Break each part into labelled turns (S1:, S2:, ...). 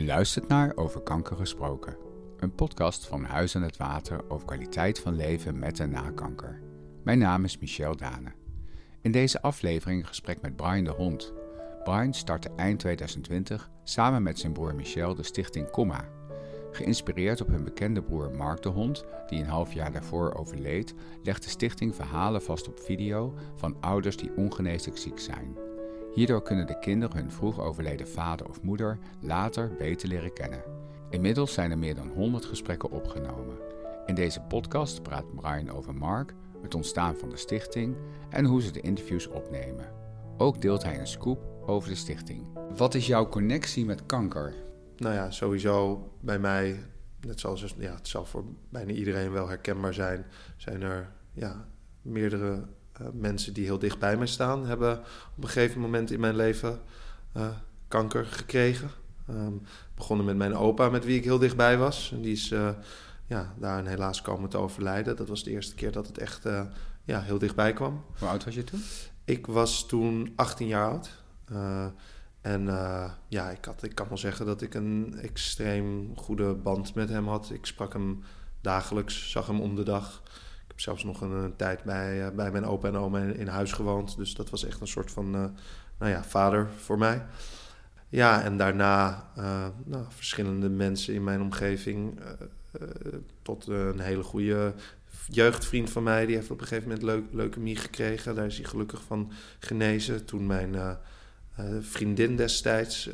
S1: Je luistert naar Over Kanker Gesproken, een podcast van Huis aan het Water over kwaliteit van leven met en na kanker. Mijn naam is Michel Dane. In deze aflevering gesprek met Brian de Hond. Brian startte eind 2020 samen met zijn broer Michel de stichting Comma. Geïnspireerd op hun bekende broer Mark de Hond, die een half jaar daarvoor overleed, legt de stichting verhalen vast op video van ouders die ongeneeslijk ziek zijn. Hierdoor kunnen de kinderen hun vroeg overleden vader of moeder later beter leren kennen. Inmiddels zijn er meer dan 100 gesprekken opgenomen. In deze podcast praat Brian over Mark, het ontstaan van de stichting en hoe ze de interviews opnemen. Ook deelt hij een scoop over de stichting. Wat is jouw connectie met kanker?
S2: Nou ja, sowieso bij mij, net zoals ja, het zal voor bijna iedereen wel herkenbaar zijn, zijn er ja, meerdere mensen die heel dicht bij mij staan, hebben op een gegeven moment in mijn leven uh, kanker gekregen. Um, begonnen met mijn opa, met wie ik heel dichtbij was. En die is uh, ja, daarin helaas komen te overlijden. Dat was de eerste keer dat het echt ja, heel dichtbij kwam.
S1: Hoe oud was je toen?
S2: Ik was toen 18 jaar oud. en ja, ik, had, ik kan wel zeggen dat ik een extreem goede band met hem had. Ik sprak hem dagelijks, zag hem om de dag zelfs nog een, tijd bij, uh, bij mijn opa en oma in, huis gewoond. Dus dat was echt een soort van uh, nou ja, vader voor mij. Ja, en daarna uh, nou, verschillende mensen in mijn omgeving. tot een hele goede jeugdvriend van mij. Die heeft op een gegeven moment leuk, leukemie gekregen. Daar is hij gelukkig van genezen. Toen mijn vriendin destijds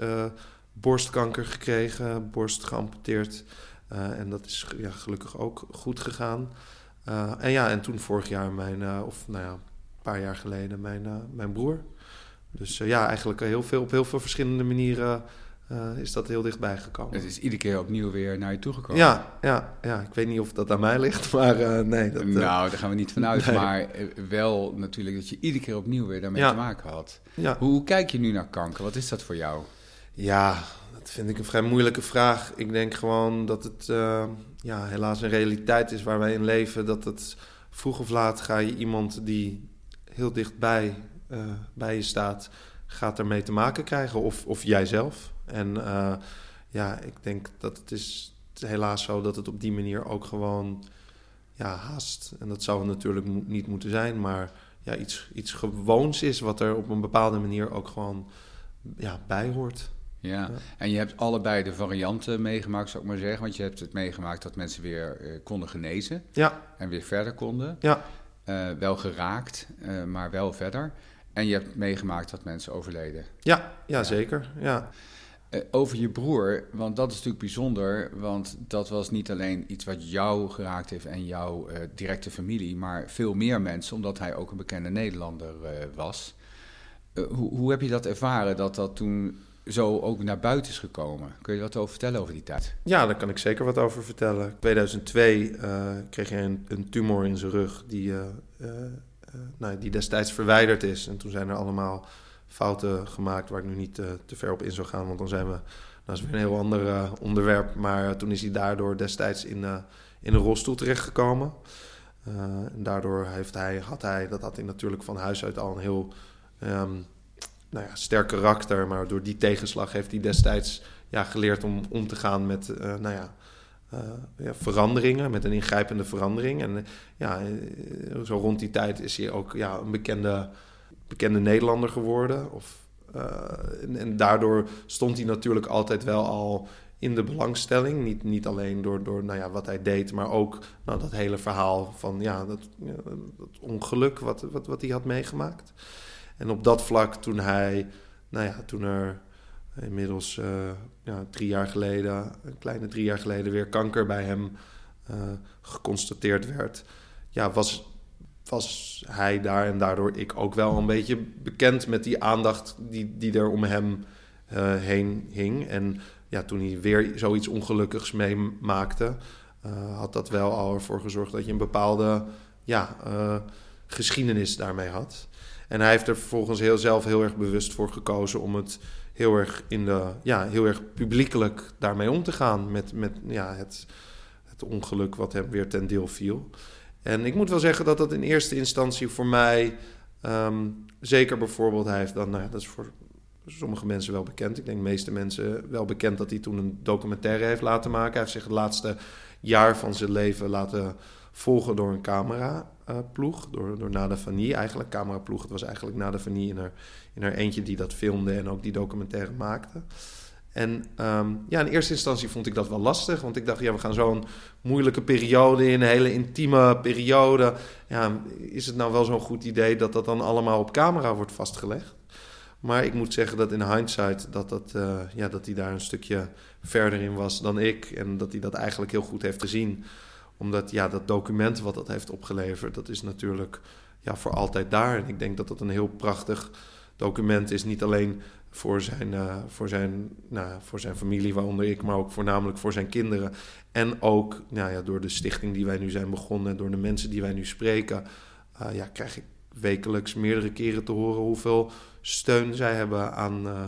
S2: borstkanker gekregen. Borst geamputeerd. en dat is ja, gelukkig ook goed gegaan. Uh, en ja, en toen vorig jaar mijn, uh, of nou ja, een paar jaar geleden mijn, uh, mijn broer. Dus ja, eigenlijk heel veel, op heel veel verschillende manieren is dat heel dichtbij gekomen.
S1: Het is iedere keer opnieuw weer naar je toegekomen.
S2: Ja, ja, ja, ik weet niet of dat aan mij ligt, maar nee. Dat,
S1: nou, daar gaan we niet vanuit. Nee. Maar wel natuurlijk dat je iedere keer opnieuw weer daarmee ja. te maken had. Ja. Hoe, hoe kijk je nu naar kanker? Wat is dat voor jou?
S2: Ja, dat vind ik een vrij moeilijke vraag. Ik denk gewoon dat het uh, ja, helaas een realiteit is waar wij in leven. Dat het vroeg of laat ga je iemand die heel dichtbij uh, bij je staat, gaat ermee te maken krijgen. Of, of jijzelf. En uh, ja, ik denk dat het is helaas zo dat het op die manier ook gewoon ja, haast. En dat zou natuurlijk niet moeten zijn, maar ja, iets, iets gewoons is wat er op een bepaalde manier ook gewoon ja, bij hoort.
S1: Ja. en je hebt allebei de varianten meegemaakt, zou ik maar zeggen. Want je hebt het meegemaakt dat mensen weer uh, konden genezen.
S2: Ja.
S1: En weer verder konden.
S2: Ja.
S1: Uh, wel geraakt, uh, maar wel verder. En je hebt meegemaakt dat mensen overleden.
S2: Ja, ja, ja. zeker. Ja.
S1: over je broer, want dat is natuurlijk bijzonder. Want dat was niet alleen iets wat jou geraakt heeft en jouw directe familie, maar veel meer mensen, omdat hij ook een bekende Nederlander was. hoe, hoe heb je dat ervaren, dat dat toen zo ook naar buiten is gekomen. Kun je wat over vertellen over die tijd?
S2: Ja, daar kan ik zeker wat over vertellen. In 2002 uh, kreeg hij een, een, tumor in zijn rug die, uh, uh, nou, die destijds verwijderd is. En toen zijn er allemaal fouten gemaakt waar ik nu niet te ver op in zou gaan, want dan zijn we... Dat is weer een heel ander onderwerp. Maar toen is hij daardoor destijds in, in een rolstoel terechtgekomen. en daardoor heeft hij, had hij, dat had hij natuurlijk van huis uit al een heel... Um, nou ja, sterk karakter. Maar door die tegenslag heeft hij destijds ja, geleerd om om te gaan met uh, nou ja, uh, ja, veranderingen, met een ingrijpende verandering. En uh, ja, zo rond die tijd is hij ook ja, een bekende, bekende Nederlander geworden. Of, en, en, daardoor stond hij natuurlijk altijd wel al in de belangstelling. Niet, niet alleen door, door nou ja, wat hij deed, maar ook nou, dat hele verhaal van ja, dat, dat ongeluk wat, wat, wat hij had meegemaakt. En op dat vlak, toen hij, nou ja, toen er inmiddels uh, ja, drie jaar geleden, een kleine drie jaar geleden, weer kanker bij hem uh, geconstateerd werd, ja, was, was hij daar en daardoor ik ook wel een beetje bekend met die aandacht die, die er om hem uh, heen hing. En ja, toen hij weer zoiets ongelukkigs meemaakte, had dat wel al ervoor gezorgd dat je een bepaalde ja, geschiedenis daarmee had. En hij heeft er vervolgens heel zelf heel erg bewust voor gekozen om het heel erg in de ja, heel erg publiekelijk daarmee om te gaan met, met ja, het, het ongeluk wat hem weer ten deel viel. En ik moet wel zeggen dat dat in eerste instantie voor mij, um, zeker bijvoorbeeld, hij heeft dan, nou dat is voor sommige mensen wel bekend. Ik denk de meeste mensen wel bekend dat hij toen een documentaire heeft laten maken. Hij heeft zich het laatste jaar van zijn leven laten volgen door een cameraploeg. door, door Nada Fanny eigenlijk. Cameraploeg, het was eigenlijk Nada Fanny in haar, in haar eentje die dat filmde en ook die documentaire maakte. En ehm, ja, in eerste instantie vond ik dat wel lastig. Want ik dacht, ja, we gaan zo'n moeilijke periode in, een hele intieme periode. Ja, is het nou wel zo'n goed idee dat dat dan allemaal op camera wordt vastgelegd? Maar ik moet zeggen dat in hindsight dat, dat, uh, ja, dat hij daar een stukje verder in was dan ik. En dat hij dat eigenlijk heel goed heeft gezien. Omdat ja, dat document wat dat heeft opgeleverd, dat is natuurlijk ja, voor altijd daar. En ik denk dat dat een heel prachtig document is. Niet alleen voor zijn, uh, voor, zijn, nou, voor zijn familie, waaronder ik, maar ook voornamelijk voor zijn kinderen. En ook nou ja, door de stichting die wij nu zijn begonnen, door de mensen die wij nu spreken, uh, ja, krijg ik wekelijks meerdere keren te horen hoeveel steun zij hebben aan, uh,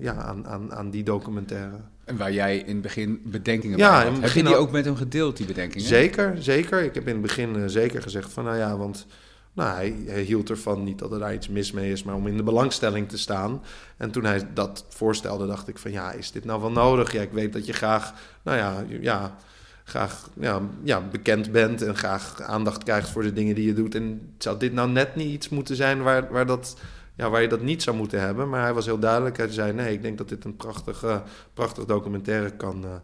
S2: ja, aan, aan, aan die documentaire.
S1: En waar jij in het begin bedenkingen ja, bij had. Heb je die ook met hem gedeeld, die bedenkingen?
S2: Zeker, zeker. Ik heb in het begin zeker gezegd van, nou ja, want nou, hij, hield ervan, niet dat er daar iets mis mee is, maar om in de belangstelling te staan. En toen hij dat voorstelde, dacht ik van ja, is dit nou wel nodig? Ja, ik weet dat je graag, nou ja, ja graag ja, ja, bekend bent en graag aandacht krijgt voor de dingen die je doet. En zou dit nou net niet iets moeten zijn waar, waar, dat, ja, waar je dat niet zou moeten hebben? Maar hij was heel duidelijk. Hij zei: Nee, ik denk dat dit een prachtige, prachtig documentaire kan, uh,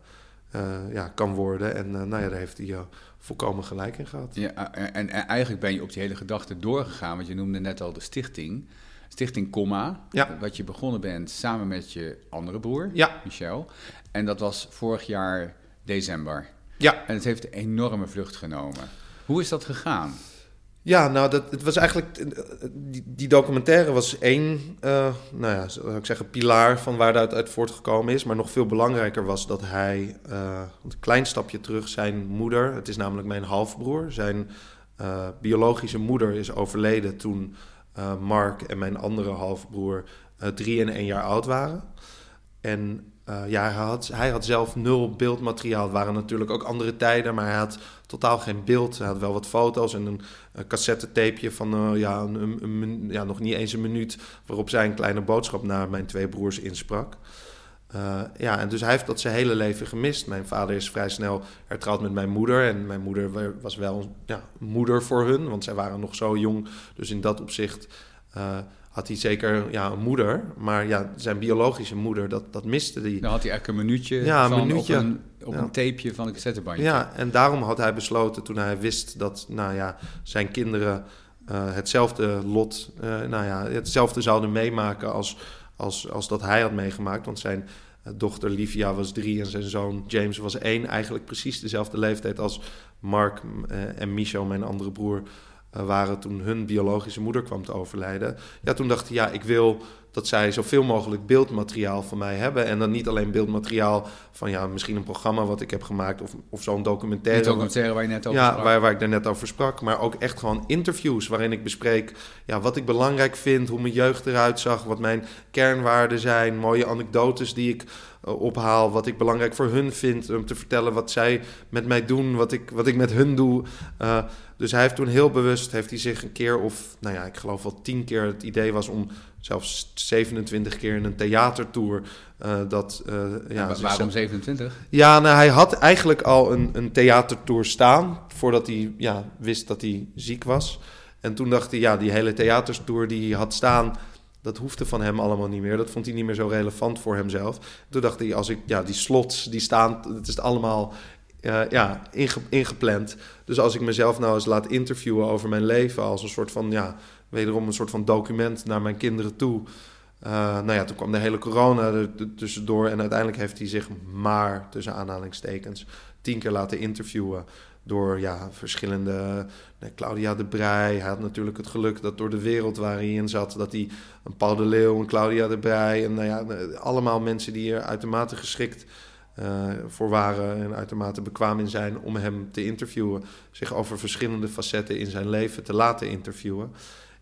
S2: uh, ja, kan worden. En uh, nou ja, daar heeft hij volkomen gelijk in gehad.
S1: Ja, en, en, eigenlijk ben je op die hele gedachte doorgegaan, want je noemde net al de stichting. Stichting Comma, ja. wat je begonnen bent samen met je andere broer, ja. Michel. En dat was vorig jaar december. Ja. En het heeft een enorme vlucht genomen. Hoe is dat gegaan?
S2: Ja, nou, dat, het was eigenlijk. Die, die documentaire was één, uh, nou ja, zou ik zeggen, pilaar van waar dat uit voortgekomen is. Maar nog veel belangrijker was dat hij, uh, een klein stapje terug, zijn moeder, het is namelijk mijn halfbroer, zijn biologische moeder is overleden toen Mark en mijn andere halfbroer drie en één jaar oud waren. En uh, ja, hij had, hij had zelf nul beeldmateriaal. Het waren natuurlijk ook andere tijden, maar hij had totaal geen beeld. Hij had wel wat foto's en een, een cassettetapeje van uh, ja, een, een, ja, nog niet eens een minuut... waarop zij een kleine boodschap naar mijn twee broers insprak. Uh, ja, en dus hij heeft dat zijn hele leven gemist. Mijn vader is vrij snel hertrouwd met mijn moeder. En mijn moeder was wel ja, moeder voor hun, want zij waren nog zo jong. Dus in dat opzicht had hij zeker ja, een moeder. Maar ja, zijn biologische moeder, dat, dat miste hij.
S1: Dan had hij eigenlijk een minuutje, ja, een minuutje op, een, op een tapeje van een cassettebandje.
S2: Ja, en daarom had hij besloten toen hij wist dat nou ja, zijn kinderen uh, hetzelfde lot, uh, nou ja, hetzelfde zouden meemaken als, als, als dat hij had meegemaakt. Want zijn uh, dochter Livia was drie en zijn zoon James was één. Eigenlijk precies dezelfde leeftijd als Mark en Micho, mijn andere broer, waren toen hun biologische moeder kwam te overlijden. Ja, toen dacht hij, ja, ik wil dat zij zoveel mogelijk beeldmateriaal van mij hebben. En dan niet alleen beeldmateriaal van ja, misschien een programma wat ik heb gemaakt of, of zo'n documentaire.
S1: Documentaire waar je net over
S2: ja,
S1: sprak.
S2: Waar, waar ik daar net over sprak. Maar ook echt gewoon interviews waarin ik bespreek ja, wat ik belangrijk vind, hoe mijn jeugd eruit zag, wat mijn kernwaarden zijn, mooie anekdotes die ik ophaal, wat ik belangrijk voor hun vind, om te vertellen wat zij met mij doen, wat ik, wat ik met hun doe. Uh, dus hij heeft toen heel bewust, heeft hij zich een keer of, nou ja, ik geloof wel tien keer het idee was om zelfs 27 keer in een theatertour. Uh, dat, uh,
S1: ja, ja waarom 27?
S2: Ja, nou, hij had eigenlijk al een, een theatertour staan voordat hij ja, wist dat hij ziek was. En toen dacht hij, ja, die hele theatertour die hij had staan, dat hoefde van hem allemaal niet meer. Dat vond hij niet meer zo relevant voor hemzelf. Toen dacht hij, als ik, ja, die slots, die staan, het is allemaal uh, ja, inge, ingepland. Dus als ik mezelf nou eens laat interviewen over mijn leven als een soort van, ja, wederom een soort van document naar mijn kinderen toe. Uh, nou ja, toen kwam de hele corona er tussendoor en uiteindelijk heeft hij zich maar, tussen aanhalingstekens, tien keer laten interviewen door ja, verschillende... Nee, Claudia de Brij, hij had natuurlijk het geluk dat door de wereld waar hij in zat... dat hij een Paul de Leeuw, een Claudia de Brij... en nou ja, allemaal mensen die er uitermate geschikt uh, voor waren... en uitermate bekwaam in zijn om hem te interviewen... zich over verschillende facetten in zijn leven te laten interviewen...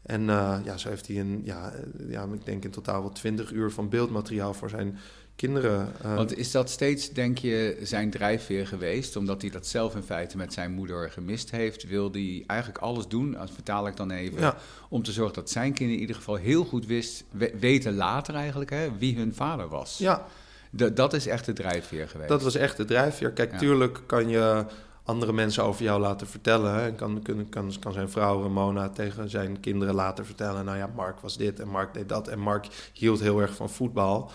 S2: En ja, zo heeft hij een, ja, ja, ik denk in totaal wel twintig uur van beeldmateriaal voor zijn kinderen.
S1: Uh, Want is dat steeds, denk je, zijn drijfveer geweest? Omdat hij dat zelf in feite met zijn moeder gemist heeft, wil hij eigenlijk alles doen, als vertaal ik dan even, om te zorgen dat zijn kinderen in ieder geval heel goed wist, weten later eigenlijk, hè, wie hun vader was.
S2: Ja.
S1: dat is echt de drijfveer geweest.
S2: Dat was echt de drijfveer. Kijk, tuurlijk kan je andere mensen over jou laten vertellen. Hè. En kan, kan, kan, kan zijn vrouw Ramona tegen zijn kinderen laten vertellen... nou ja, Mark was dit en Mark deed dat en Mark hield heel erg van voetbal.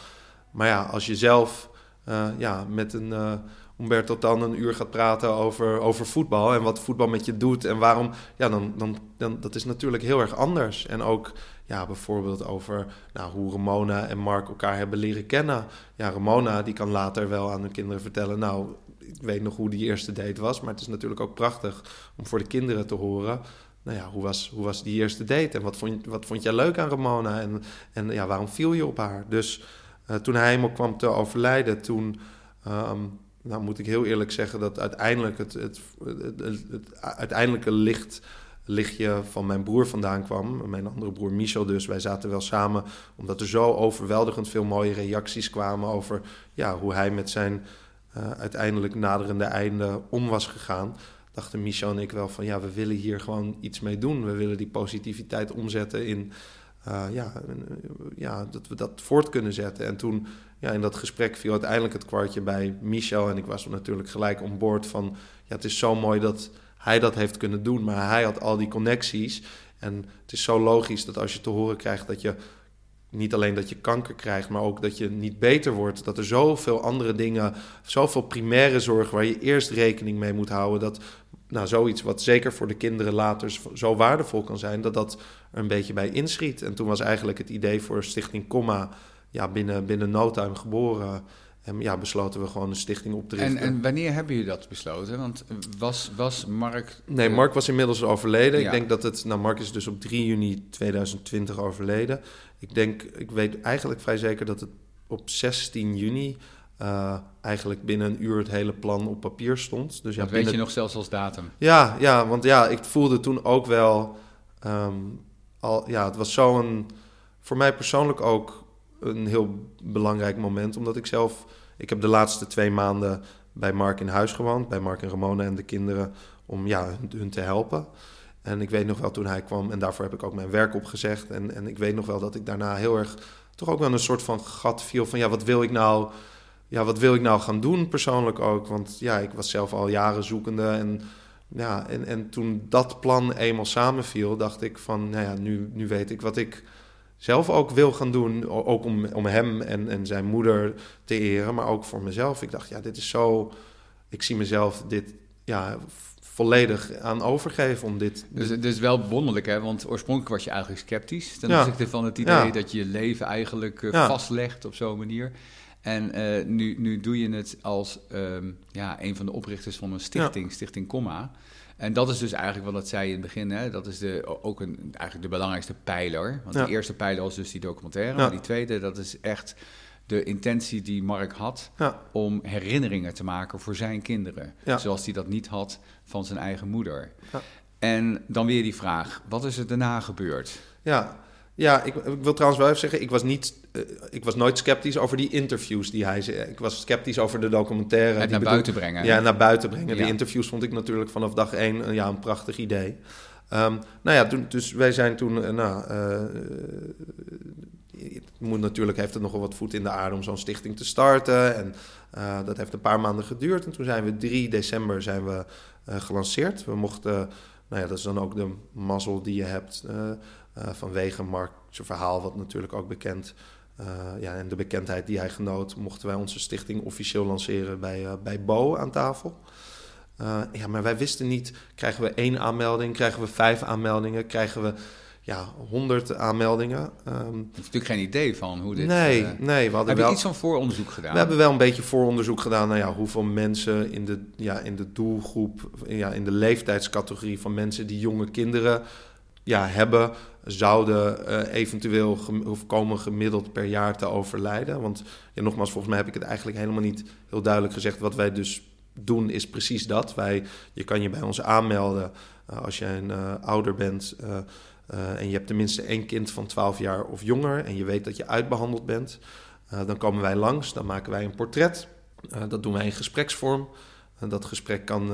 S2: Maar ja, als je zelf uh, ja, met een uh, Umberto dan een uur gaat praten over, over voetbal... en wat voetbal met je doet en waarom... ja, dan, dan, dan dat is natuurlijk heel erg anders. En ook ja, bijvoorbeeld over nou, hoe Ramona en Mark elkaar hebben leren kennen. Ja, Ramona die kan later wel aan hun kinderen vertellen... nou, ik weet nog hoe die eerste date was, maar het is natuurlijk ook prachtig om voor de kinderen te horen. Nou ja, hoe was, hoe was die eerste date en wat vond, wat vond jij leuk aan Ramona en, en ja, waarom viel je op haar? Dus uh, toen hij helemaal kwam te overlijden, toen um, nou moet ik heel eerlijk zeggen dat uiteindelijk het, het, het, het, uiteindelijke licht lichtje van mijn broer vandaan kwam. Mijn andere broer Michel dus. Wij zaten wel samen omdat er zo overweldigend veel mooie reacties kwamen over ja, hoe hij met zijn uh, uiteindelijk naderende einde om was gegaan, dachten Michel en ik wel van ja, we willen hier gewoon iets mee doen. We willen die positiviteit omzetten in uh, ja, ja, dat we dat voort kunnen zetten. En toen ja, in dat gesprek viel uiteindelijk het kwartje bij Michel. En ik was natuurlijk gelijk on boord van ja, het is zo mooi dat hij dat heeft kunnen doen. Maar hij had al die connecties. En het is zo logisch dat als je te horen krijgt dat je niet alleen dat je kanker krijgt, maar ook dat je niet beter wordt. Dat er zoveel andere dingen, zoveel primaire zorg waar je eerst rekening mee moet houden. Dat nou, zoiets wat zeker voor de kinderen later zo waardevol kan zijn, dat dat er een beetje bij inschiet. En toen was eigenlijk het idee voor Stichting Comma ja, binnen, binnen no time geboren. En ja, besloten we gewoon een stichting op te richten.
S1: En, en wanneer hebben jullie dat besloten? Want was, was Mark...
S2: Nee, Mark was inmiddels overleden. Ik denk dat het... Nou, Mark is dus op 3 juni 2020 overleden. Ik denk, ik weet eigenlijk vrij zeker dat het op 16 juni... Uh, eigenlijk binnen een uur het hele plan op papier stond.
S1: Dus ja, dat weet je nog zelfs als datum.
S2: Ja, ja, want ja, ik voelde toen ook wel... Um, al, ja, het was zo'n... Voor mij persoonlijk ook een heel belangrijk moment. Omdat ik zelf, ik heb de laatste twee maanden bij Mark in huis gewoond. Bij Mark en Ramona en de kinderen. Om ja, hun te helpen. En ik weet nog wel toen hij kwam, en daarvoor heb ik ook mijn werk opgezegd. En, en ik weet nog wel dat ik daarna heel erg toch ook wel een soort van gat viel van ja, wat wil ik nou, ja, wat wil ik nou gaan doen persoonlijk ook? Want ja, ik was zelf al jaren zoekende. En, ja, en, en toen dat plan eenmaal samenviel, dacht ik van nou ja, nu, nu weet ik wat ik zelf ook wil gaan doen. Ook om, om hem en, en zijn moeder te eren, maar ook voor mezelf. Ik dacht, ja, dit is zo. Ik zie mezelf dit ja, volledig aan overgeven om dit...
S1: Dus het is wel wonderlijk, hè? Want oorspronkelijk was je eigenlijk sceptisch... ten opzichte van het idee dat je je leven eigenlijk uh, vastlegt op zo'n manier. En uh, nu, nu doe je het als um, ja, een van de oprichters van een stichting, Stichting Comma... En dat is dus eigenlijk wat het zei in het begin. Hè? Dat is de, ook een, eigenlijk de belangrijkste pijler. Want de eerste pijler was dus die documentaire. Maar die tweede, dat is echt de intentie die Mark had om herinneringen te maken voor zijn kinderen. Zoals hij dat niet had van zijn eigen moeder. En dan weer die vraag, wat is er daarna gebeurd?
S2: Ja, ja, ik, ik, wil trouwens wel even zeggen, ik was, niet, uh, ik was nooit sceptisch over die interviews die hij zei. Ik was sceptisch over de documentaire.
S1: Het naar buiten brengen.
S2: Ja, naar buiten brengen. Die interviews vond ik natuurlijk vanaf dag één ja, een prachtig idee. Um, nou ja, toen, dus wij zijn toen, uh, nou, uh, het moet natuurlijk, heeft het nogal wat voet in de aarde om zo'n stichting te starten. En dat heeft een paar maanden geduurd. En toen zijn we 3 december zijn we gelanceerd. We mochten, nou ja, dat is dan ook de mazzel die je hebt uh, vanwege Mark's verhaal, wat natuurlijk ook bekend uh, ja, en de bekendheid die hij genoot, mochten wij onze stichting officieel lanceren bij, uh, bij Bo aan tafel. ja, maar wij wisten niet, krijgen we één aanmelding, krijgen we vijf aanmeldingen, krijgen we ja, honderd aanmeldingen. Um,
S1: je hebt natuurlijk geen idee van hoe dit...
S2: Nee, nee. We
S1: hadden wel, iets van vooronderzoek gedaan?
S2: We hebben wel een beetje vooronderzoek gedaan naar ja, hoeveel mensen in de, ja, in de doelgroep, ja, in de leeftijdscategorie van mensen die jonge kinderen ja, hebben, zouden uh, eventueel of komen gemiddeld per jaar te overlijden. Want nogmaals, volgens mij heb ik het eigenlijk helemaal niet heel duidelijk gezegd. Wat wij dus doen is precies dat. Wij, je kan je bij ons aanmelden uh, als je een uh, ouder bent en je hebt tenminste één kind van 12 jaar of jonger en je weet dat je uitbehandeld bent. dan komen wij langs, dan maken wij een portret. dat doen wij in gespreksvorm. dat gesprek kan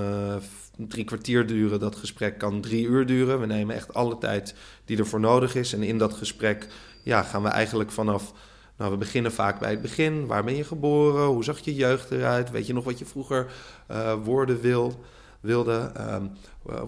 S2: drie kwartier duren, dat gesprek kan drie uur duren. We nemen echt alle tijd die ervoor nodig is. En in dat gesprek ja, gaan we eigenlijk vanaf nou, we beginnen vaak bij het begin. Waar ben je geboren? Hoe zag je jeugd eruit? Weet je nog wat je vroeger uh, worden wil, wilde? Ehm,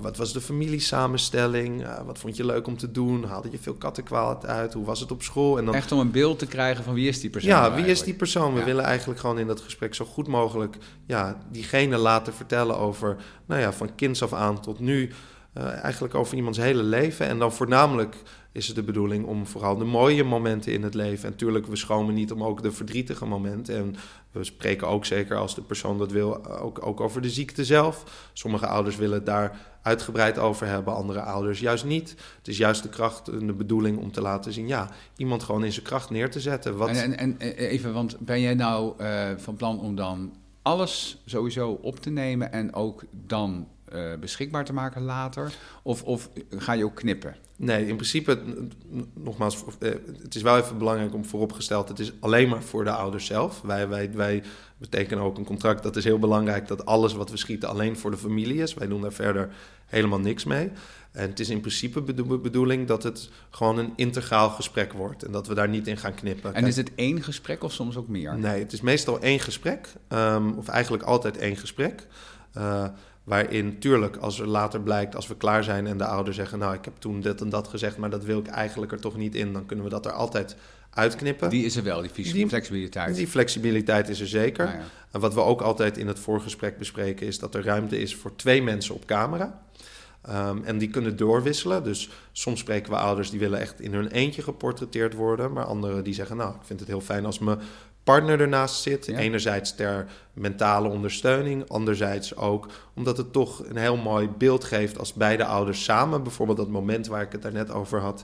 S2: wat was de familiesamenstelling? Uh, wat vond je leuk om te doen? Haalde je veel kattenkwaad uit? Hoe was het op school?
S1: En dan... Echt om een beeld te krijgen van wie is die persoon?
S2: Ja, wie is die persoon? We willen eigenlijk gewoon in dat gesprek zo goed mogelijk ja, diegene laten vertellen over, nou ja, van kinds af aan tot nu. Uh, eigenlijk over iemands hele leven. En dan voornamelijk is het de bedoeling om vooral de mooie momenten in het leven. En natuurlijk, we schomen niet om ook de verdrietige momenten. En we spreken ook zeker als de persoon dat wil, ook, ook over de ziekte zelf. Sommige ouders willen het daar uitgebreid over hebben, andere ouders juist niet. Het is juist de kracht en de bedoeling om te laten zien, ja, iemand gewoon in zijn kracht neer te zetten.
S1: Wat... En, en, en even, want ben jij nou uh, van plan om dan alles sowieso op te nemen en ook dan uh, beschikbaar te maken later? Of, of ga je ook knippen?
S2: Nee, in principe, nogmaals, eh, het is wel even belangrijk om vooropgesteld, het is alleen maar voor de ouders zelf. Wij, wij, wij betekenen ook een contract, dat is heel belangrijk, dat alles wat we schieten alleen voor de familie is. Wij doen daar verder helemaal niks mee. En het is in principe de bedoeling dat het gewoon een integraal gesprek wordt en dat we daar niet in gaan knippen.
S1: En is het één gesprek of soms ook meer?
S2: Nee, het is meestal één gesprek, um, of eigenlijk altijd één gesprek. Uh, Waarin, tuurlijk, als er later blijkt, als we klaar zijn en de ouders zeggen: Nou, ik heb toen dit en dat gezegd, maar dat wil ik eigenlijk er toch niet in, dan kunnen we dat er altijd uitknippen.
S1: Die is er wel, die flexibiliteit.
S2: Die flexibiliteit is er zeker. Ah, en wat we ook altijd in het voorgesprek bespreken, is dat er ruimte is voor twee mensen op camera. Um, en die kunnen doorwisselen. Dus soms spreken we ouders die willen echt in hun eentje geportretteerd worden. Maar anderen die zeggen, nou, ik vind het heel fijn als mijn partner ernaast zit. Enerzijds ter mentale ondersteuning, anderzijds ook omdat het toch een heel mooi beeld geeft als beide ouders samen, bijvoorbeeld dat moment waar ik het daarnet over had,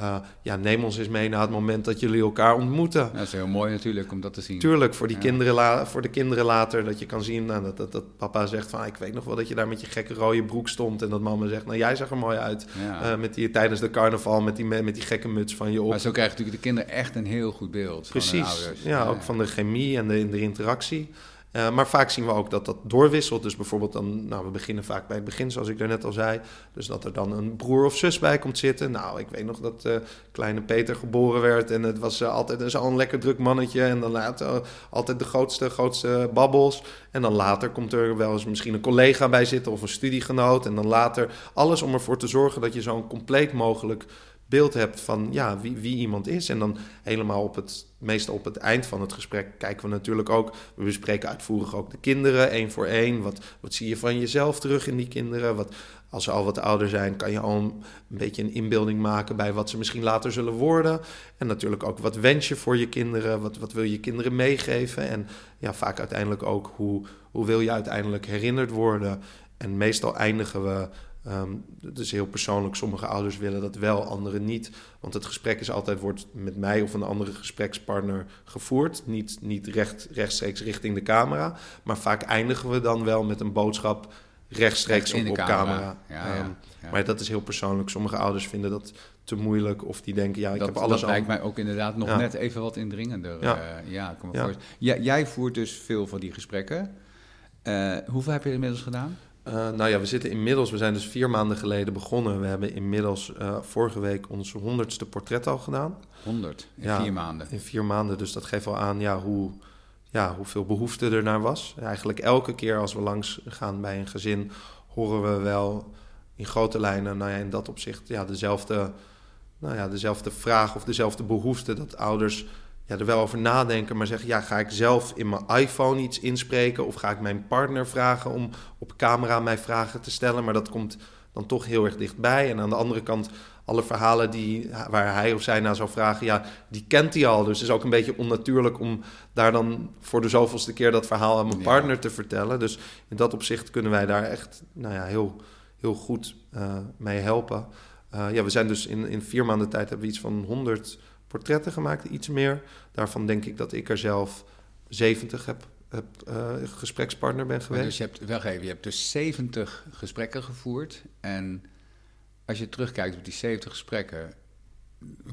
S2: uh, ja, neem ons eens mee naar het moment dat jullie elkaar ontmoeten.
S1: dat is heel mooi natuurlijk om dat te zien.
S2: Tuurlijk, voor, die kinderen voor de kinderen later, dat je kan zien nou, dat, dat, dat, papa zegt van... ik weet nog wel dat je daar met je gekke rode broek stond... en dat mama zegt, nou jij zag er mooi uit uh, met die, tijdens de carnaval... Met die, met die gekke muts van je op.
S1: Maar zo krijgen natuurlijk de kinderen echt een heel goed beeld
S2: Precies,
S1: van de ouders.
S2: Ja, ook van de chemie en de, de interactie. Uh, maar vaak zien we ook dat dat doorwisselt. Dus bijvoorbeeld dan, nou, we beginnen vaak bij het begin, zoals ik daarnet al zei. Dus dat er dan een broer of zus bij komt zitten. Nou, ik weet nog dat uh, kleine Peter geboren werd. En het was uh, altijd zo'n lekker druk mannetje. En dan later altijd de grootste, grootste babbels. En dan later komt er wel eens misschien een collega bij zitten of een studiegenoot. En dan later alles om ervoor te zorgen dat je zo'n compleet mogelijk beeld hebt van ja, wie, wie iemand is. En dan helemaal op het, meestal op het eind van het gesprek kijken we natuurlijk ook. We bespreken uitvoerig ook de kinderen, één voor één. Wat, wat zie je van jezelf terug in die kinderen? Wat, als ze al wat ouder zijn, kan je al een, beetje een inbeelding maken bij wat ze misschien later zullen worden. En natuurlijk ook wat wens je voor je kinderen? Wat, wat wil je kinderen meegeven? En ja, vaak uiteindelijk ook hoe, hoe wil je uiteindelijk herinnerd worden? En meestal eindigen we Um, het is heel persoonlijk. Sommige ouders willen dat wel, anderen niet. Want het gesprek is altijd wordt met mij of een andere gesprekspartner gevoerd. Niet, niet recht, rechtstreeks richting de camera. Maar vaak eindigen we dan wel met een boodschap rechtstreeks op, op camera. Ja, um, ja, Maar dat is heel persoonlijk. Sommige ouders vinden dat te moeilijk. Of die denken, ja, ik heb alles
S1: dat lijkt mij ook inderdaad nog net even wat indringender. Ja, uh, ja, kom maar ja. Jij voert dus veel van die gesprekken. Uh, hoeveel heb je inmiddels gedaan?
S2: Uh, nou ja, we zitten inmiddels, we zijn dus vier maanden geleden begonnen. We hebben inmiddels uh, vorige week ons honderdste portret al gedaan.
S1: Honderd, in ja, vier maanden.
S2: In vier maanden, dus dat geeft wel aan ja, hoe, ja, hoeveel behoefte er naar was. Eigenlijk elke keer als we langs gaan bij een gezin, horen we wel in grote lijnen, nou ja, in dat opzicht, ja, dezelfde, nou ja, dezelfde vraag of dezelfde behoefte. Dat ouders ja, er wel over nadenken, maar zeggen: ja, ga ik zelf in mijn iPhone iets inspreken of ga ik mijn partner vragen om op camera mij vragen te stellen? Maar dat komt dan toch heel erg dichtbij. En aan de andere kant, alle verhalen die, waar hij of zij naar zou vragen, ja, die kent hij al. Dus het is ook een beetje onnatuurlijk om daar dan voor de zoveelste keer dat verhaal aan mijn partner te vertellen. Dus in dat opzicht kunnen wij daar echt nou ja, heel, heel goed uh, mee helpen. Uh, ja, we zijn dus in, in vier maanden tijd hebben we iets van 100 portretten gemaakt, iets meer. Daarvan denk ik dat ik er zelf 70 heb, heb uh, gesprekspartner ben geweest.
S1: dus je hebt, wel even, je hebt dus 70 gesprekken gevoerd. En als je terugkijkt op die 70 gesprekken,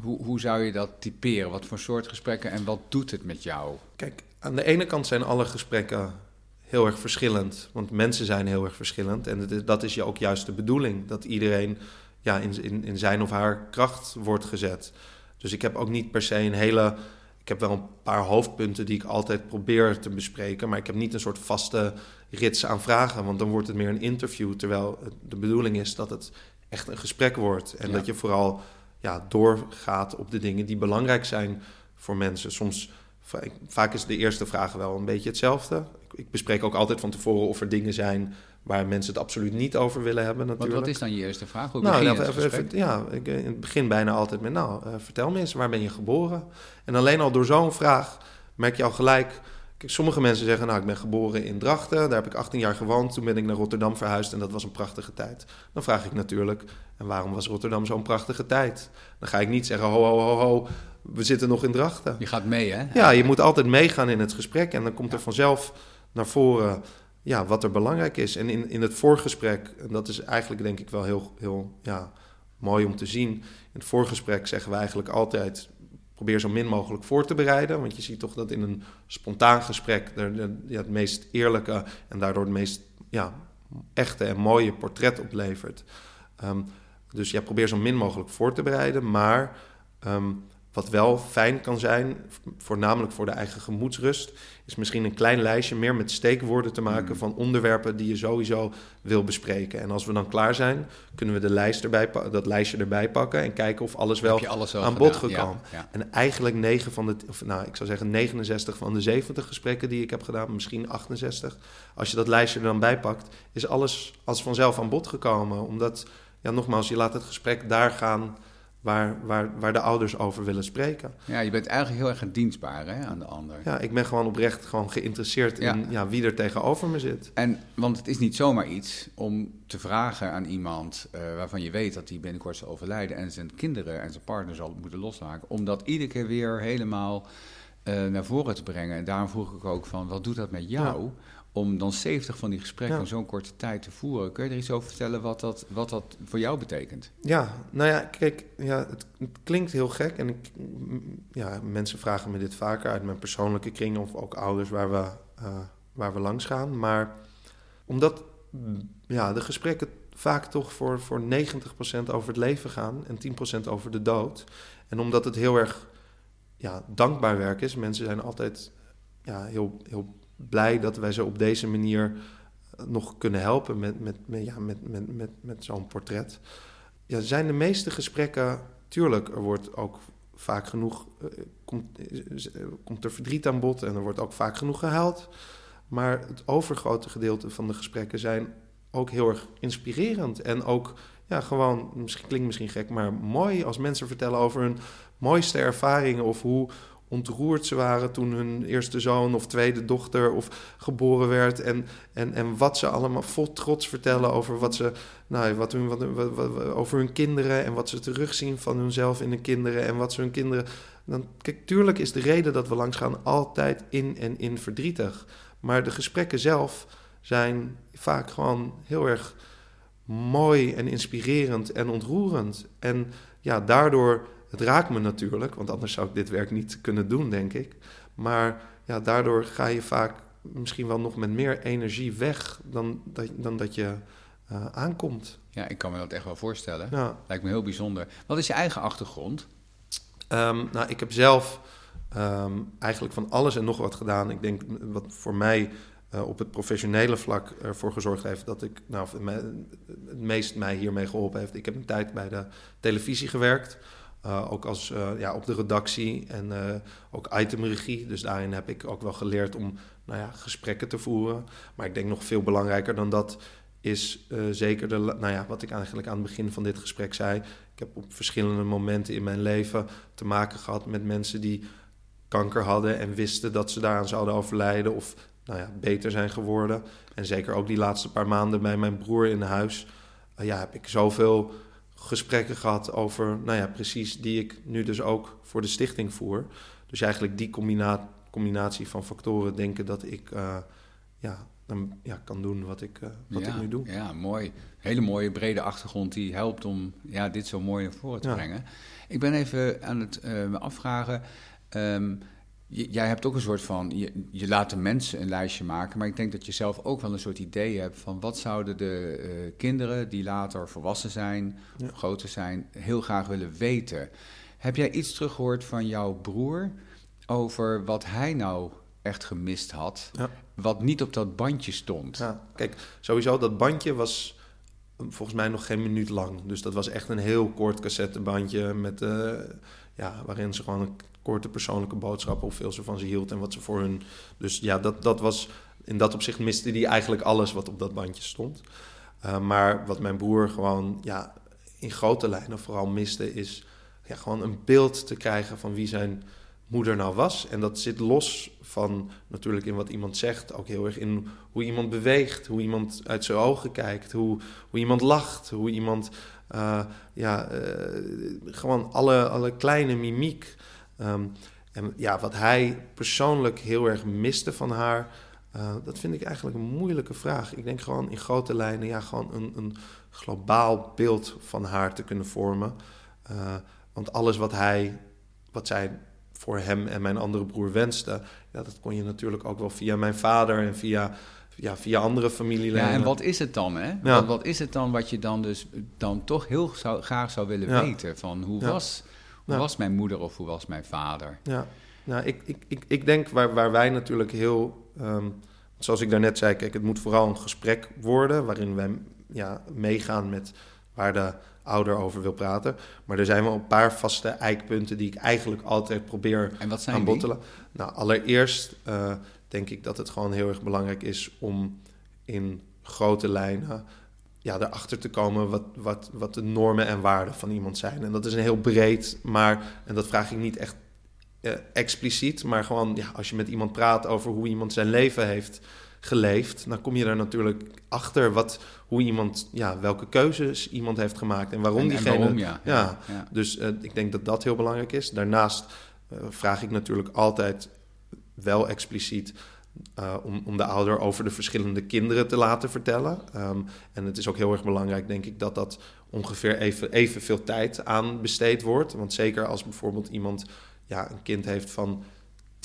S1: hoe, hoe zou je dat typeren? Wat voor soort gesprekken en wat doet het met jou?
S2: Kijk, aan de ene kant zijn alle gesprekken heel erg verschillend. Want mensen zijn heel erg verschillend. En dat is ook juist de bedoeling. Dat iedereen ja, in, in, in zijn of haar kracht wordt gezet. Dus ik heb ook niet per se een hele. Ik heb wel een paar hoofdpunten die ik altijd probeer te bespreken. Maar ik heb niet een soort vaste rits aan vragen. Want dan wordt het meer een interview. Terwijl de bedoeling is dat het echt een gesprek wordt. En dat je vooral ja, doorgaat op de dingen die belangrijk zijn voor mensen. Soms, vaak is de eerste vraag wel een beetje hetzelfde. Ik bespreek ook altijd van tevoren of er dingen zijn waar mensen het absoluut niet over willen hebben natuurlijk.
S1: Wat, wat is dan je eerste vraag? Hoe
S2: nou, even, ja, ik, in het begin bijna altijd met, nou, uh, vertel me eens, waar ben je geboren? En alleen al door zo'n vraag merk je al gelijk... Kijk, sommige mensen zeggen, nou, ik ben geboren in Drachten, daar heb ik 18 jaar gewoond, toen ben ik naar Rotterdam verhuisd en dat was een prachtige tijd. Dan vraag ik natuurlijk, en waarom was Rotterdam zo'n prachtige tijd? Dan ga ik niet zeggen, ho, ho, ho, ho, we zitten nog in Drachten.
S1: Je gaat mee, hè?
S2: Ja, je moet altijd meegaan in het gesprek en dan komt er vanzelf naar voren ja, wat er belangrijk is. En in, in het voorgesprek, en dat is eigenlijk denk ik wel heel, heel ja, mooi om te zien. In het voorgesprek zeggen we eigenlijk altijd: probeer zo min mogelijk voor te bereiden. Want je ziet toch dat in een spontaan gesprek de, ja, het meest eerlijke en daardoor het meest ja, echte en mooie portret oplevert. Um, dus ja, probeer zo min mogelijk voor te bereiden. Maar ehm, wat wel fijn kan zijn, voornamelijk voor de eigen gemoedsrust, is misschien een klein lijstje meer met steekwoorden te maken mm. van onderwerpen die je sowieso wil bespreken. En als we dan klaar zijn, kunnen we de lijst erbij, dat lijstje erbij pakken en kijken of alles wel aan bod gekomen. En eigenlijk 9 van de, of nou, ik zou zeggen 69 van de 70 gesprekken die ik heb gedaan, misschien 68. Als je dat lijstje er dan bij pakt, is alles als vanzelf aan bod gekomen. Omdat, ja, nogmaals, je laat het gesprek daar gaan waar, waar, waar de ouders over willen spreken.
S1: Ja, je bent eigenlijk heel erg dienstbaar hè, aan de ander.
S2: Ja, ik ben gewoon oprecht gewoon geïnteresseerd in ja, wie er tegenover me zit.
S1: En, want het is niet zomaar iets om te vragen aan iemand uh, waarvan je weet dat hij binnenkort zal overlijden... en zijn kinderen en zijn partner zal moeten loslaten... om dat iedere keer weer helemaal uh, naar voren te brengen. En daarom vroeg ik ook van, wat doet dat met jou... Ja om dan 70 van die gesprekken in zo'n korte tijd te voeren. Kun je er iets over vertellen wat dat, wat dat voor jou betekent?
S2: Ja, nou ja, kijk, ja, het, klinkt heel gek. En ik, ja, mensen vragen me dit vaker uit mijn persoonlijke kring... of ook ouders waar we, uh, waar we langs gaan. Maar omdat ja, de gesprekken vaak toch voor, voor 90% over het leven gaan... en 10% over de dood. En omdat het heel erg ja, dankbaar werk is... mensen zijn altijd ja, heel, heel blij dat wij ze op deze manier eh, nog kunnen helpen met, met, met, ja, met, met, met, met zo'n portret. Ja, zijn de meeste gesprekken, tuurlijk, er wordt ook vaak genoeg, uh, komt, komt er verdriet aan bod en er wordt ook vaak genoeg gehuild. Maar het overgrote gedeelte van de gesprekken zijn ook heel erg inspirerend. En ook ja, gewoon, misschien klinkt misschien gek, maar mooi als mensen vertellen over hun mooiste ervaringen of hoe, ontroerd ze waren toen hun eerste zoon of tweede dochter of geboren werd. En, en, en wat ze allemaal vol trots vertellen over wat ze, nou, wat hun, wat, wat, over hun kinderen en wat ze terugzien van hunzelf in hun kinderen en wat ze hun kinderen. Dan, kijk, tuurlijk is de reden dat we langs gaan altijd in en in verdrietig. Maar de gesprekken zelf zijn vaak gewoon heel erg mooi en inspirerend en ontroerend. En ja, daardoor het raakt me natuurlijk, want anders zou ik dit werk niet kunnen doen, denk ik. Maar ja, daardoor ga je vaak misschien wel nog met meer energie weg dan dat, dan dat je uh, aankomt.
S1: Ja, ik kan me dat echt wel voorstellen. Ja. Lijkt me heel bijzonder. Wat is je eigen achtergrond?
S2: Um, nou, ik heb zelf um, eigenlijk van alles en nog wat gedaan. Ik denk wat voor mij uh, op het professionele vlak ervoor gezorgd heeft dat ik, nou, het meest mij hiermee geholpen heeft. Ik heb een tijd bij de televisie gewerkt. Uh, ook als, uh, ja, op de redactie en uh, ook itemregie. Dus daarin heb ik ook wel geleerd om nou ja, gesprekken te voeren. Maar ik denk nog veel belangrijker dan dat is zeker de, nou ja, wat ik eigenlijk aan het begin van dit gesprek zei. Ik heb op verschillende momenten in mijn leven te maken gehad met mensen die kanker hadden en wisten dat ze daaraan zouden overlijden of nou ja, beter zijn geworden. En zeker ook die laatste paar maanden bij mijn broer in huis. ja, heb ik zoveel gesprekken gehad over, nou ja, precies die ik nu dus ook voor de stichting voer. Dus eigenlijk die combina combinatie van factoren denken dat ik uh, ja, dan ja, kan doen wat, ik, uh, wat
S1: ja,
S2: ik nu doe.
S1: Ja, mooi. Hele mooie brede achtergrond die helpt om ja, dit zo mooi naar voren te brengen. Ik ben even aan het uh, me afvragen. Um, jij hebt ook een soort van, je, je, laat de mensen een lijstje maken, maar ik denk dat je zelf ook wel een soort idee hebt van wat zouden de uh, kinderen die later volwassen zijn, ja. groter zijn, heel graag willen weten. Heb jij iets teruggehoord van jouw broer over wat hij nou echt gemist had, ja. wat niet op dat bandje stond?
S2: Ja, kijk, sowieso dat bandje was volgens mij nog geen minuut lang. Dus dat was echt een heel kort cassettebandje met, uh, ja, waarin ze gewoon een korte persoonlijke boodschap, hoeveel ze van ze hield en wat ze voor hun. Dus ja, dat, dat was in dat opzicht miste die eigenlijk alles wat op dat bandje stond. Uh, maar wat mijn broer gewoon ja, in grote lijnen vooral miste, is ja, gewoon een beeld te krijgen van wie zijn moeder nou was. En dat zit los van natuurlijk in wat iemand zegt, ook heel erg in hoe iemand beweegt, hoe iemand uit zijn ogen kijkt, hoe, hoe iemand lacht, hoe iemand, uh, ja, uh, gewoon alle, alle kleine mimiek. Um, en ja, wat hij persoonlijk heel erg miste van haar, uh, dat vind ik eigenlijk een moeilijke vraag. Ik denk gewoon in grote lijnen, ja, gewoon een, een globaal beeld van haar te kunnen vormen. want alles wat hij, wat zij voor hem en mijn andere broer wenste. Ja, dat kon je natuurlijk ook wel via mijn vader en via, ja, via andere familieleden.
S1: Ja, en wat is het dan, hè? Ja. Wat, wat, is het dan wat je dan dus dan toch heel zou, graag zou willen ja. weten? Van hoe, was, hoe was mijn moeder of hoe was mijn vader?
S2: Ja, nou, ik, ik, ik, ik denk waar, waar wij natuurlijk heel... Um, zoals ik daarnet zei, kijk, het moet vooral een gesprek worden... waarin wij ja, meegaan met waar de ouder over wil praten. Maar er zijn wel een paar vaste eikpunten die ik eigenlijk altijd probeer
S1: en wat zijn
S2: aan? Nou, allereerst uh, denk ik dat het gewoon heel erg belangrijk is om in grote lijnen ja, erachter te komen wat, wat, wat de normen en waarden van iemand zijn. En dat is een heel breed, maar, en dat vraag ik niet echt uh, expliciet, maar gewoon ja, als je met iemand praat over hoe iemand zijn leven heeft geleefd, dan kom je daar natuurlijk achter wat, hoe iemand, ja, welke keuzes iemand heeft gemaakt en waarom
S1: en,
S2: diegene.
S1: En waarom, ja.
S2: ja. ja. Dus uh, ik denk dat dat heel belangrijk is. Daarnaast uh, vraag ik natuurlijk altijd wel expliciet uh, om, de ouder over de verschillende kinderen te laten vertellen. Um, en het is ook heel erg belangrijk, denk ik, dat dat ongeveer even, evenveel tijd aan besteed wordt. Want zeker als bijvoorbeeld iemand ja, een kind heeft van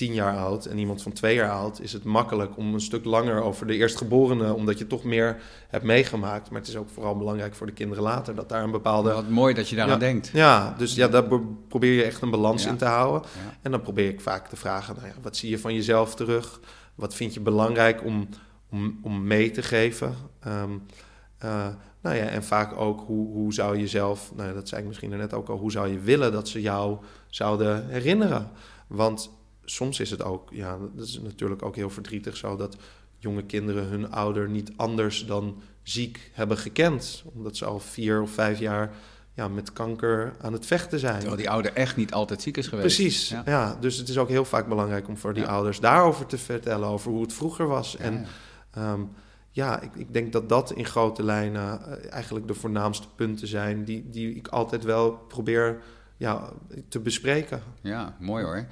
S2: tien jaar oud en iemand van twee jaar oud, is het makkelijk om een stuk langer over de eerstgeborene, omdat je toch meer hebt meegemaakt. Maar het is ook vooral belangrijk voor de kinderen later dat daar een bepaalde.
S1: Wat mooi dat je daaraan
S2: ja,
S1: denkt.
S2: Ja, dus ja, daar probeer je echt een balans
S1: Ja.
S2: in te houden.
S1: Ja.
S2: En dan probeer ik vaak te vragen: nou ja, wat zie je van jezelf terug? Wat vind je belangrijk om, om, om mee te geven? Eh, nou ja, en vaak ook hoe, hoe zou je zelf, nou dat zei ik misschien net ook al, hoe zou je willen dat ze jou zouden herinneren? Want soms is het ook, ja, dat is natuurlijk ook heel verdrietig zo dat jonge kinderen hun ouder niet anders dan ziek hebben gekend. Omdat ze al vier of vijf jaar ja, met kanker aan het vechten zijn.
S1: Terwijl die ouder echt niet altijd ziek is geweest.
S2: Precies, ja.
S1: Ja.
S2: Dus het is ook heel vaak belangrijk om voor die
S1: Ja.
S2: ouders daarover te vertellen, over hoe het vroeger was.
S1: Ja,
S2: En
S1: ja.
S2: um, ja, ik, ik, denk dat dat in grote lijnen uh, eigenlijk de voornaamste punten zijn die, die ik altijd wel probeer ja, te bespreken.
S1: Ja, mooi hoor.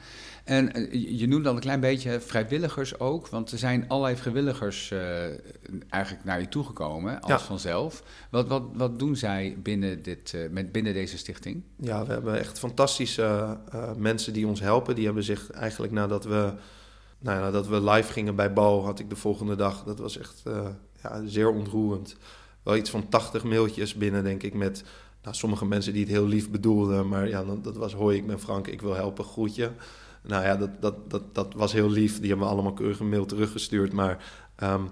S1: En uh, je noemde al een klein beetje vrijwilligers ook, want er zijn allerlei vrijwilligers uh, eigenlijk naar je toegekomen, als
S2: Ja.
S1: vanzelf. Wat, wat, wat doen zij binnen, dit, uh, met, binnen deze stichting?
S2: Ja, we hebben echt fantastische uh, mensen die ons helpen. Die hebben zich eigenlijk nadat we, nou ja, nadat we live gingen bij Bo, had ik de volgende dag, dat was echt uh, ja, zeer ontroerend. Wel iets van 80 mailtjes binnen, denk ik, met nou, sommige mensen die het heel lief bedoelden. Maar ja, dat was hoi, ik ben Frank, ik wil helpen, groetje. Nou ja, dat, dat, dat, dat was heel lief. Die hebben we allemaal keurig een mail teruggestuurd. Maar, um,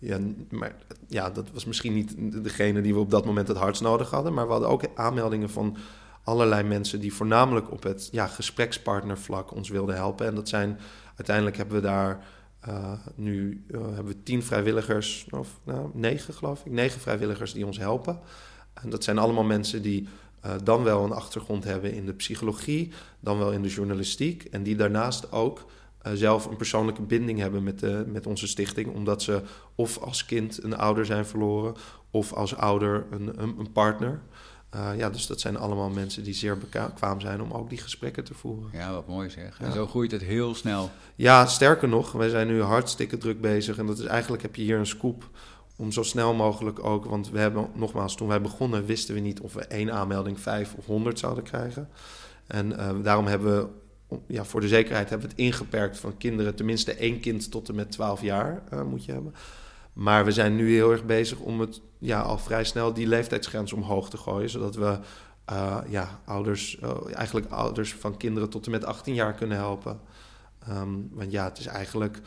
S2: ja, maar ja, dat was misschien niet degene die we op dat moment het hardst nodig hadden. Maar we hadden ook aanmeldingen van allerlei mensen die voornamelijk op het ja, gesprekspartnervlak ons wilden helpen. En dat zijn, uiteindelijk hebben we daar uh, nu uh, hebben we tien vrijwilligers, of nou, negen geloof ik, negen vrijwilligers die ons helpen. En dat zijn allemaal mensen die uh, dan wel een achtergrond hebben in de psychologie, dan wel in de journalistiek. En die daarnaast ook uh, zelf een persoonlijke binding hebben met, de, met onze stichting. Omdat ze of als kind een ouder zijn verloren, of als ouder een, een, een partner. Uh, ja, dus dat zijn allemaal mensen die zeer bekwaam zijn om ook die gesprekken te voeren.
S1: Ja, wat mooi zeg. En zo groeit het heel snel.
S2: Ja, sterker nog, wij zijn nu hartstikke druk bezig. En dat is eigenlijk heb je hier een scoop om zo snel mogelijk ook. Want we hebben nogmaals, toen wij begonnen, wisten we niet of we één aanmelding, vijf of honderd zouden krijgen. En uh, daarom hebben we ja, voor de zekerheid hebben we het ingeperkt van kinderen. Tenminste één kind tot en met 12 jaar uh, moet je hebben. Maar we zijn nu heel erg bezig om het ja, al vrij snel die leeftijdsgrens omhoog te gooien. Zodat we uh, ja, ouders, eigenlijk ouders van kinderen tot en met 18 jaar kunnen helpen. Um, want ja, het is eigenlijk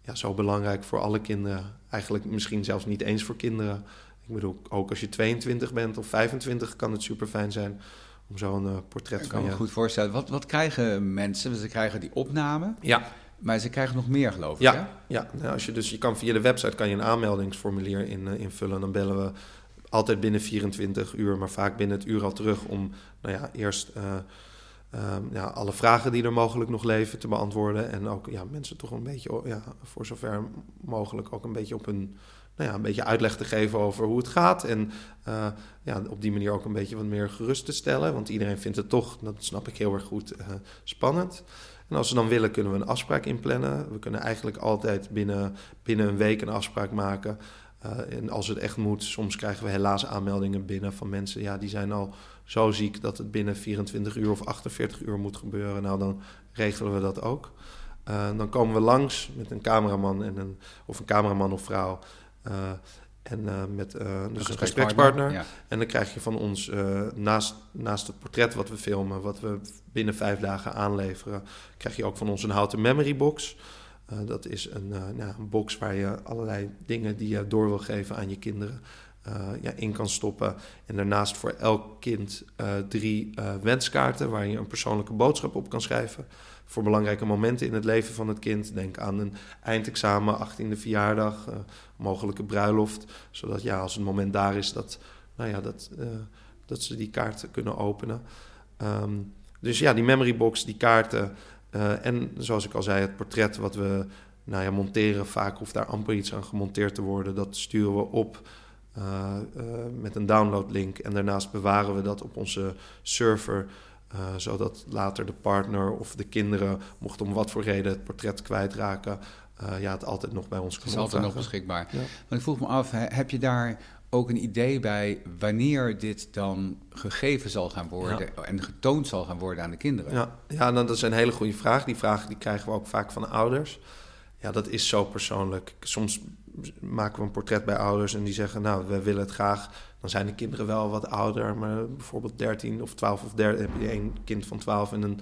S2: ja, zo belangrijk voor alle kinderen. Eigenlijk misschien zelfs niet eens voor kinderen. Ik bedoel, ook als je 22 bent of 25 kan het super fijn zijn om zo'n uh, portret
S1: ik kan je... me goed voorstellen. Wat, wat krijgen mensen? Ze krijgen die opname.
S2: Ja.
S1: Maar ze krijgen nog meer, geloof ik.
S2: Ja,
S1: hè?
S2: ja. Nou, als je, dus, je kan via de website kan je een aanmeldingsformulier in, uh, invullen. Dan bellen we altijd binnen 24 uur, maar vaak binnen het uur al terug om nou ja, eerst uh, uh, ja, alle vragen die er mogelijk nog leven te beantwoorden. En ook ja, mensen toch een beetje, ja, voor zover mogelijk, ook een beetje op hun nou ja, een beetje uitleg te geven over hoe het gaat. En uh, ja, op die manier ook een beetje wat meer gerust te stellen. Want iedereen vindt het toch, dat snap ik heel erg goed, uh, spannend. En als we dan willen, kunnen we een afspraak inplannen. We kunnen eigenlijk altijd binnen, binnen een week een afspraak maken. Uh, en als het echt moet, soms krijgen we helaas aanmeldingen binnen van mensen... ja, die zijn al zo ziek dat het binnen 24 uur of 48 uur moet gebeuren. Nou, dan regelen we dat ook. dan komen we langs met een cameraman en een, of een cameraman of vrouw... Uh, en uh, met dus een gesprekspartner. Ja. En dan krijg je van ons naast, naast het portret wat we filmen, wat we binnen vijf dagen aanleveren, krijg je ook van ons een houten memory box. dat is een, nou, een box waar je allerlei dingen die je door wil geven aan je kinderen ja, in kan stoppen. En daarnaast voor elk kind drie wenskaarten waar je een persoonlijke boodschap op kan schrijven voor belangrijke momenten in het leven van het kind. Denk aan een eindexamen, 18e verjaardag, mogelijke bruiloft. Zodat ja, als het moment daar is, dat, nou ja, dat, dat ze die kaarten kunnen openen. Um, dus ja, die memory box, die kaarten. En zoals ik al zei, het portret wat we nou ja, monteren. Vaak hoeft daar amper iets aan gemonteerd te worden. Dat sturen we op. met een downloadlink. En daarnaast bewaren we dat op onze server uh, zodat later de partner of de kinderen, mocht om wat voor reden het portret kwijtraken, uh, ja, het altijd nog bij ons kan
S1: Het is altijd nog beschikbaar. Ja. Maar ik vroeg me af, heb je daar ook een idee bij wanneer dit dan gegeven zal gaan worden ja. en getoond zal gaan worden aan de kinderen?
S2: Ja, ja nou, dat is een hele goede vraag. Die vraag die krijgen we ook vaak van ouders. Ja, dat is zo persoonlijk. Soms maken we een portret bij ouders en die zeggen, nou, we willen het graag dan zijn de kinderen wel wat ouder, maar bijvoorbeeld 13 of 12 of 13 heb je een kind van 12 en een,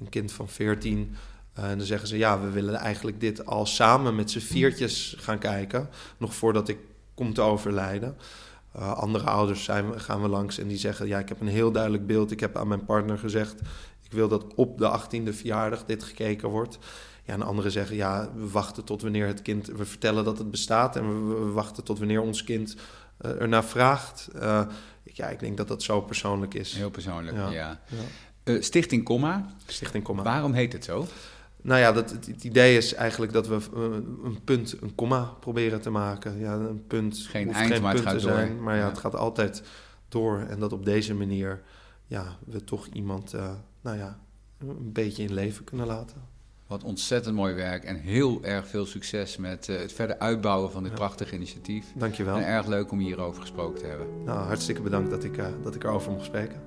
S2: een kind van 14. Uh, en dan zeggen ze, ja, we willen eigenlijk dit al samen met z'n viertjes gaan kijken, nog voordat ik kom te overlijden. Uh, andere ouders zijn, gaan we langs en die zeggen, ja, ik heb een heel duidelijk beeld. Ik heb aan mijn partner gezegd, ik wil dat op de 18e verjaardag dit gekeken wordt. Ja, en anderen zeggen, ja, we wachten tot wanneer het kind, we vertellen dat het bestaat en we, we wachten tot wanneer ons kind uh, ernaar vraagt. Uh, ja, ik denk dat dat zo persoonlijk is.
S1: Heel persoonlijk, ja. ja. ja. Uh, Stichting Comma.
S2: Stichting Comma.
S1: Waarom heet het zo?
S2: Nou ja, dat, het, het, idee is eigenlijk dat we een punt, een komma proberen te maken. Ja, een punt
S1: geen eind, geen maar het gaat zijn,
S2: door. Maar ja, ja, het gaat altijd door. En dat op deze manier ja, we toch iemand nou ja, een beetje in leven kunnen laten.
S1: Wat ontzettend mooi werk en heel erg veel succes met uh, het verder uitbouwen van dit ja. prachtige initiatief.
S2: Dankjewel.
S1: En erg leuk om hierover gesproken te hebben.
S2: Nou, hartstikke bedankt dat ik, uh, dat ik erover mocht spreken.